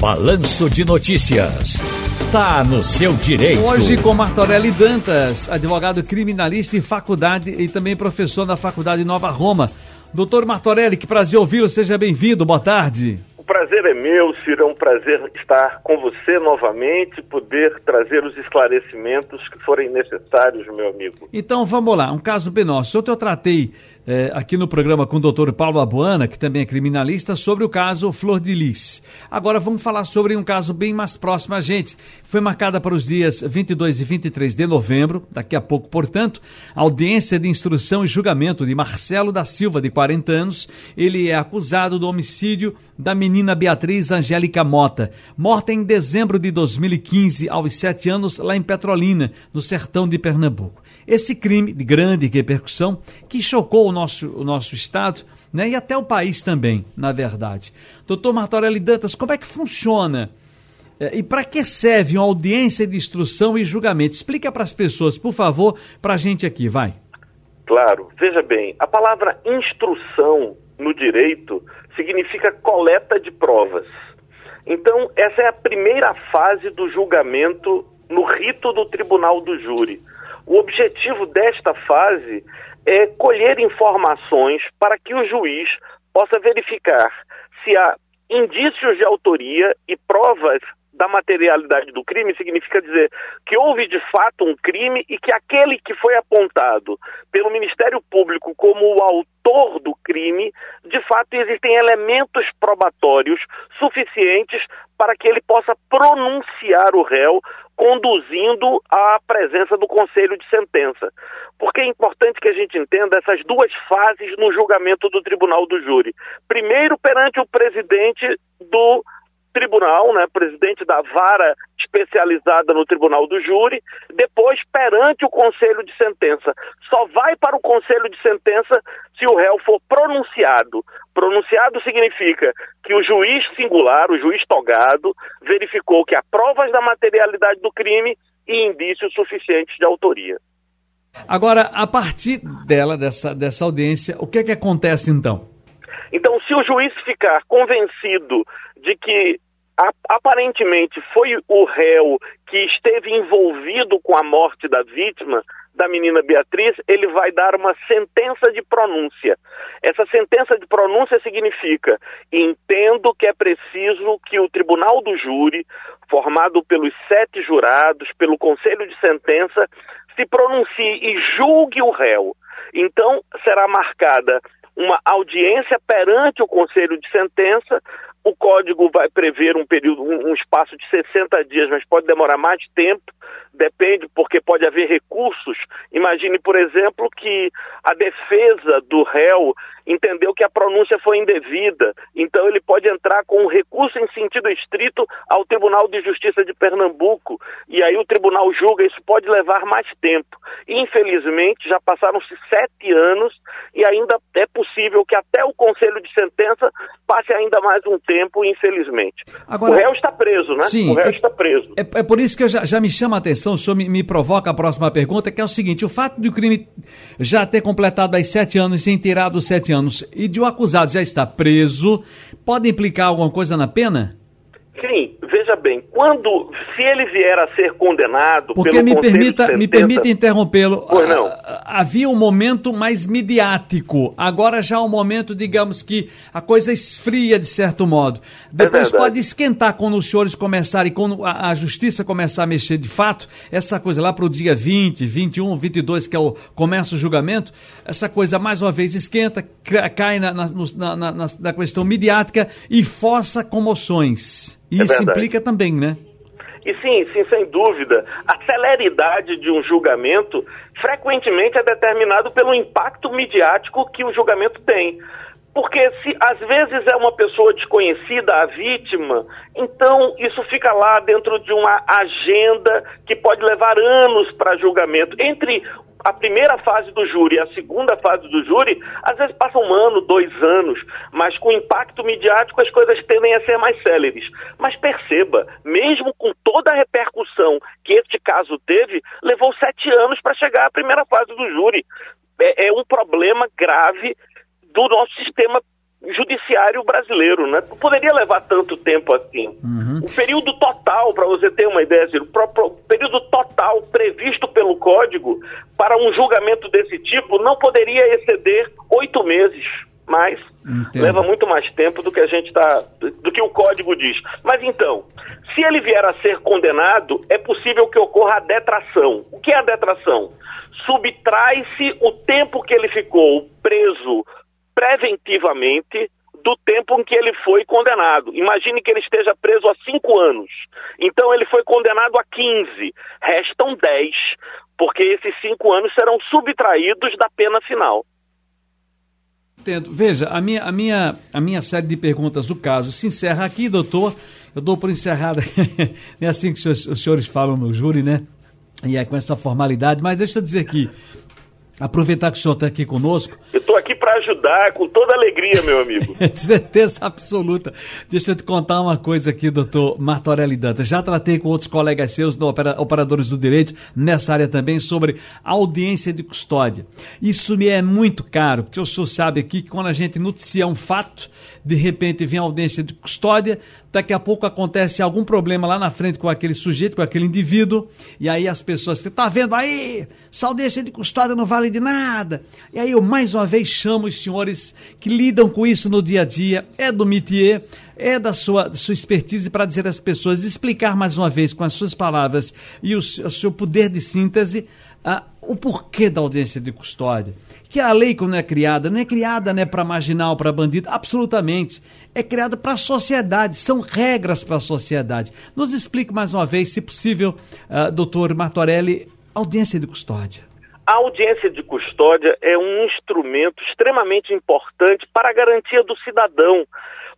Balanço de Notícias. Tá no seu direito. Hoje com Martorelli Dantas, advogado criminalista em faculdade e também professor na Faculdade Nova Roma. Doutor Martorelli, que prazer ouvi-lo, seja bem-vindo, boa tarde prazer é meu, Ciro. É um prazer estar com você novamente, poder trazer os esclarecimentos que forem necessários, meu amigo. Então vamos lá, um caso penoso. Ontem eu tratei é, aqui no programa com o doutor Paulo Abuana, que também é criminalista, sobre o caso Flor de Lis. Agora vamos falar sobre um caso bem mais próximo a gente. Foi marcada para os dias 22 e 23 de novembro, daqui a pouco, portanto, audiência de instrução e julgamento de Marcelo da Silva, de 40 anos. Ele é acusado do homicídio da menina Beatriz Angélica Mota, morta em dezembro de 2015, aos 7 anos, lá em Petrolina, no sertão de Pernambuco. Esse crime de grande repercussão que chocou o nosso, o nosso Estado né, e até o país também, na verdade. Doutor Martorelli Dantas, como é que funciona? É, e para que serve uma audiência de instrução e julgamento? Explica para as pessoas, por favor, para a gente aqui, vai. Claro, veja bem, a palavra instrução no direito significa coleta de provas. Então, essa é a primeira fase do julgamento no rito do tribunal do júri. O objetivo desta fase é colher informações para que o juiz possa verificar se há indícios de autoria e provas da materialidade do crime significa dizer que houve de fato um crime e que aquele que foi apontado pelo Ministério Público como o autor do crime, de fato existem elementos probatórios suficientes para que ele possa pronunciar o réu conduzindo à presença do conselho de sentença. Porque é importante que a gente entenda essas duas fases no julgamento do tribunal do júri. Primeiro, perante o presidente do tribunal, né, presidente da vara especializada no tribunal do júri, depois perante o conselho de sentença. Só vai para o conselho de sentença se o réu for pronunciado. Pronunciado significa que o juiz singular, o juiz togado, verificou que há provas da materialidade do crime e indícios suficientes de autoria. Agora, a partir dela, dessa, dessa audiência, o que é que acontece então? Então, se o juiz ficar convencido de que aparentemente foi o réu que esteve envolvido com a morte da vítima, da menina Beatriz, ele vai dar uma sentença de pronúncia. Essa sentença de pronúncia significa: entendo que é preciso que o tribunal do júri, formado pelos sete jurados, pelo conselho de sentença, se pronuncie e julgue o réu. Então, será marcada uma audiência perante o conselho de sentença, o código vai prever um período, um, um, espaço de 60 dias, mas pode demorar mais tempo, depende, porque pode haver recursos. Imagine, por exemplo, que a defesa do réu entendeu que a pronúncia foi indevida, então ele pode entrar com um recurso em sentido estrito ao Tribunal de Justiça de Pernambuco, e aí o tribunal julga, isso pode levar mais tempo. Infelizmente, já passaram-se sete anos e ainda é possível que até o Conselho de Sentença passe ainda mais um tempo, infelizmente. Agora, o réu está preso, né? Sim, o réu é, está preso. É, é, por isso que já, já, me chama a atenção, o senhor me, me, provoca a próxima pergunta, que é o seguinte: o fato do crime já ter completado aí sete anos sem ter os sete anos e de um acusado já estar preso, pode implicar alguma coisa na pena? Sim, veja bem, quando, se ele vier a ser condenado Porque pelo me permita, sentença, me permita interrompê-lo. Pois não. Havia um momento mais midiático, agora já é um momento, digamos que a coisa esfria de certo modo. Depois é pode esquentar quando os senhores começarem, quando a, a, justiça começar a mexer de fato, essa coisa lá para o dia 20, 21, 22, que é o começa o julgamento, essa coisa mais uma vez esquenta, cai na, na, na, na, na questão midiática e força comoções. E é isso implica também, né? E sim, sim, sem dúvida. A celeridade de um julgamento frequentemente é determinado pelo impacto midiático que o julgamento tem. Porque se às vezes é uma pessoa desconhecida, a vítima, então isso fica lá dentro de uma agenda que pode levar anos para julgamento. Entre a primeira fase do júri a segunda fase do júri, às vezes passa um ano, dois anos, mas com impacto midiático as coisas tendem a ser mais céleres. Mas perceba, mesmo com toda a repercussão que este caso teve, levou sete anos para chegar à primeira fase do júri. É, é um problema grave do nosso sistema judiciário brasileiro, né? Poderia levar tanto tempo assim. Uhum. O período total, para você ter uma ideia, assim, o período total previsto pelo Código para um julgamento desse tipo não poderia exceder oito meses mas Entendo. leva muito mais tempo do que a gente está, do que o código diz. Mas então, se ele vier a ser condenado, é possível que ocorra a detração. O que é a detração? Subtrai-se o tempo que ele ficou preso preventivamente do tempo em que ele foi condenado. Imagine que ele esteja preso há cinco anos. Então ele foi condenado a 15. Restam 10, porque esses cinco anos serão subtraídos da pena final. Entendo. Veja, a minha, a, minha, a minha série de perguntas do caso se encerra aqui, doutor. Eu dou por encerrada. é assim que os senhores, falam no júri, né? E é com essa formalidade. Mas deixa eu dizer aqui, aproveitar que o senhor está aqui conosco. Eu estou aqui para ajudar com toda alegria, meu amigo. Certeza absoluta. Deixa eu te contar uma coisa aqui, doutor Martorelli Dantas. Já tratei com outros colegas seus, no operadores do direito, nessa área também, sobre audiência de custódia. Isso me é muito caro, porque o senhor sabe aqui que quando a gente noticia um fato, de repente vem audiência de custódia, daqui a pouco acontece algum problema lá na frente com aquele sujeito, com aquele indivíduo, e aí as pessoas, você está vendo aí, essa audiência de custódia não vale de nada. E aí eu mais uma vez chamo os senhores que lidam com isso no dia a dia, é do métier, é da sua, sua expertise para dizer às pessoas, explicar mais uma vez com as suas palavras e o, o seu poder de síntese ah, o porquê da audiência de custódia. Que a lei, quando é criada, não é criada né, para marginal, para bandido, absolutamente. É criada para a sociedade, são regras para a sociedade. Nos explique mais uma vez, se possível, uh, doutor Martorelli, audiência de custódia. A audiência de custódia é um instrumento extremamente importante para a garantia do cidadão,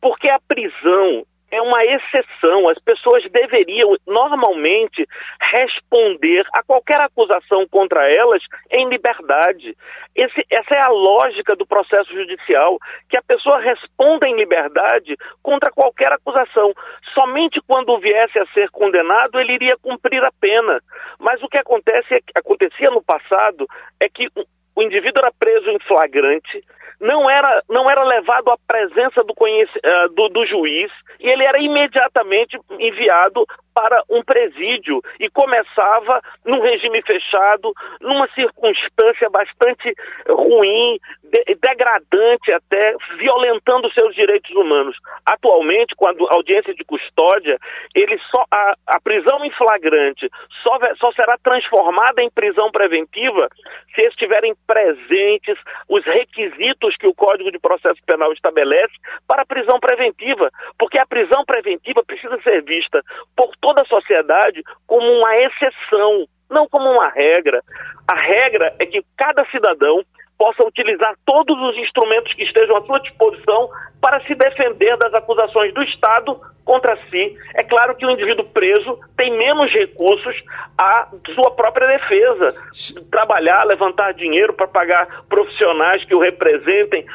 porque a prisão é uma exceção. As pessoas deveriam normalmente responder a qualquer acusação contra elas em liberdade. Esse, essa é a lógica do processo judicial, que a pessoa responda em liberdade contra qualquer acusação. Somente quando viesse a ser condenado ele iria cumprir a pena. Mas o que acontece é, acontecia no passado é que o indivíduo era preso em flagrante, não era, não era levado à presença do, uh, do, do juiz e ele era imediatamente enviado para um presídio e começava num regime fechado, numa circunstância bastante ruim, de, degradante até, violentando seus direitos humanos. Atualmente, com a audiência de custódia, ele só a, a prisão em flagrante só, só será transformada em prisão preventiva se estiverem presentes os requisitos que o Código de Processo Penal estabelece para a prisão preventiva, porque a prisão preventiva precisa ser vista por toda a sociedade como uma exceção, não como uma regra. A regra é que cada cidadão possa utilizar todos os instrumentos que estejam à sua disposição para se defender das acusações do Estado contra si. É claro que o indivíduo preso tem menos recursos à sua própria defesa. Trabalhar, levantar dinheiro para pagar profissionais que o representem,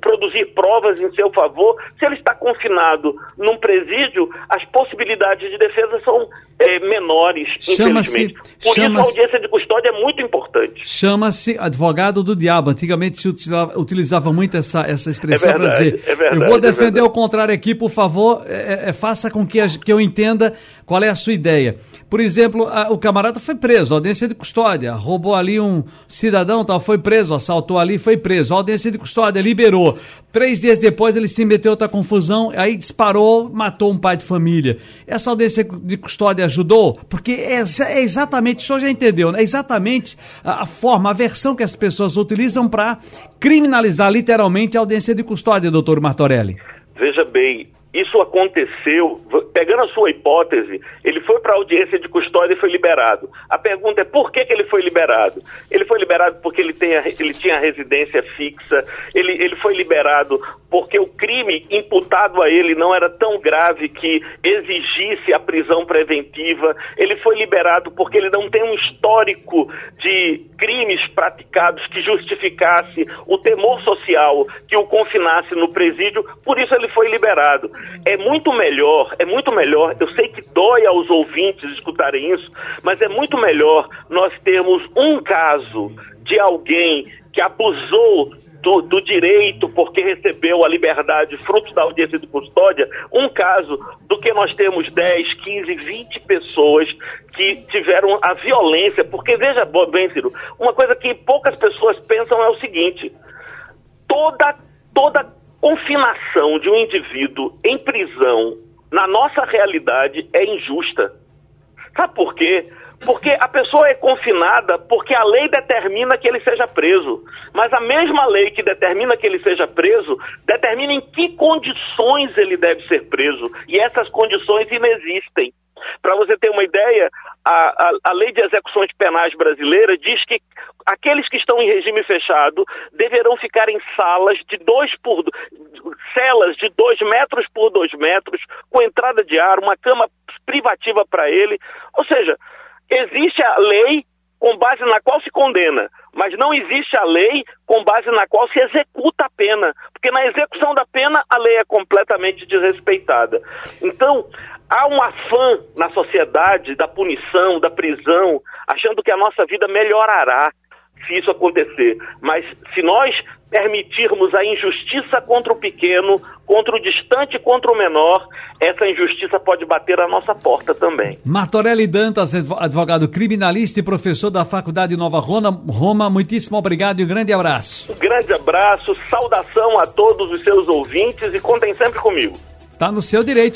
produzir provas em seu favor. Se ele está confinado num presídio, as possibilidades de defesa são é, menores, infelizmente. Por isso a audiência de custódia é muito importante. Chama-se advogado do diabo. Antigamente se utilizava, utilizava muito essa, essa expressão é para dizer. É verdade, eu vou é defender é o contrário aqui, por favor é, é, faça com que, a, que eu entenda qual é a sua ideia. Por exemplo, a, o camarada foi preso, audiência de custódia, roubou ali um cidadão, tal, foi preso, assaltou ali, foi preso, audiência de custódia, liberou. Três dias depois ele se meteu outra confusão, aí disparou, matou um pai de família. Essa audiência de custódia ajudou? Porque é, é exatamente, o senhor já entendeu, né? é exatamente a, a forma, a versão que as pessoas utilizam para criminalizar literalmente a audiência de custódia, doutor Martorelli. Veja bem, isso aconteceu, pegando a sua hipótese, ele foi para audiência de custódia e foi liberado. A pergunta é por que, que ele foi liberado? Ele foi liberado porque ele, tem a, ele tinha residência fixa, ele, ele foi liberado porque o crime imputado a ele não era tão grave que exigisse a prisão preventiva, ele foi liberado porque ele não tem um histórico de crimes praticados que justificasse o temor social que o confinasse no presídio, por isso ele foi liberado. É muito melhor, é muito melhor, eu sei que dói aos ouvintes escutarem isso, mas é muito melhor nós termos um caso de alguém que abusou do, do, direito porque recebeu a liberdade fruto da audiência de custódia, um caso do que nós temos 10, 15, 20 pessoas que tiveram a violência, porque veja bem, Ciro, uma coisa que poucas pessoas pensam é o seguinte, toda, toda confinação de um indivíduo em prisão na nossa realidade é injusta. Sabe por quê? Porque a pessoa é confinada porque a lei determina que ele seja preso. Mas a mesma lei que determina que ele seja preso determina em que condições ele deve ser preso. E essas condições inexistem. Para você ter uma ideia, a, a, a, lei de execuções penais brasileira diz que aqueles que estão em regime fechado deverão ficar em salas de dois por celas de dois metros por dois metros, com entrada de ar, uma cama privativa para ele. Ou seja, existe a lei com base na qual se condena, mas não existe a lei com base na qual se executa a pena, porque na execução da pena a lei é completamente desrespeitada. Então, há um afã na sociedade da punição, da prisão, achando que a nossa vida melhorará se isso acontecer. Mas se nós permitirmos a injustiça contra o pequeno, contra o distante, contra o menor, essa injustiça pode bater a nossa porta também. Martorelli Dantas, advogado criminalista e professor da Faculdade Nova Roma, Roma muitíssimo obrigado e um grande abraço. Um grande abraço, saudação a todos os seus ouvintes e contem sempre comigo. Está no seu direito.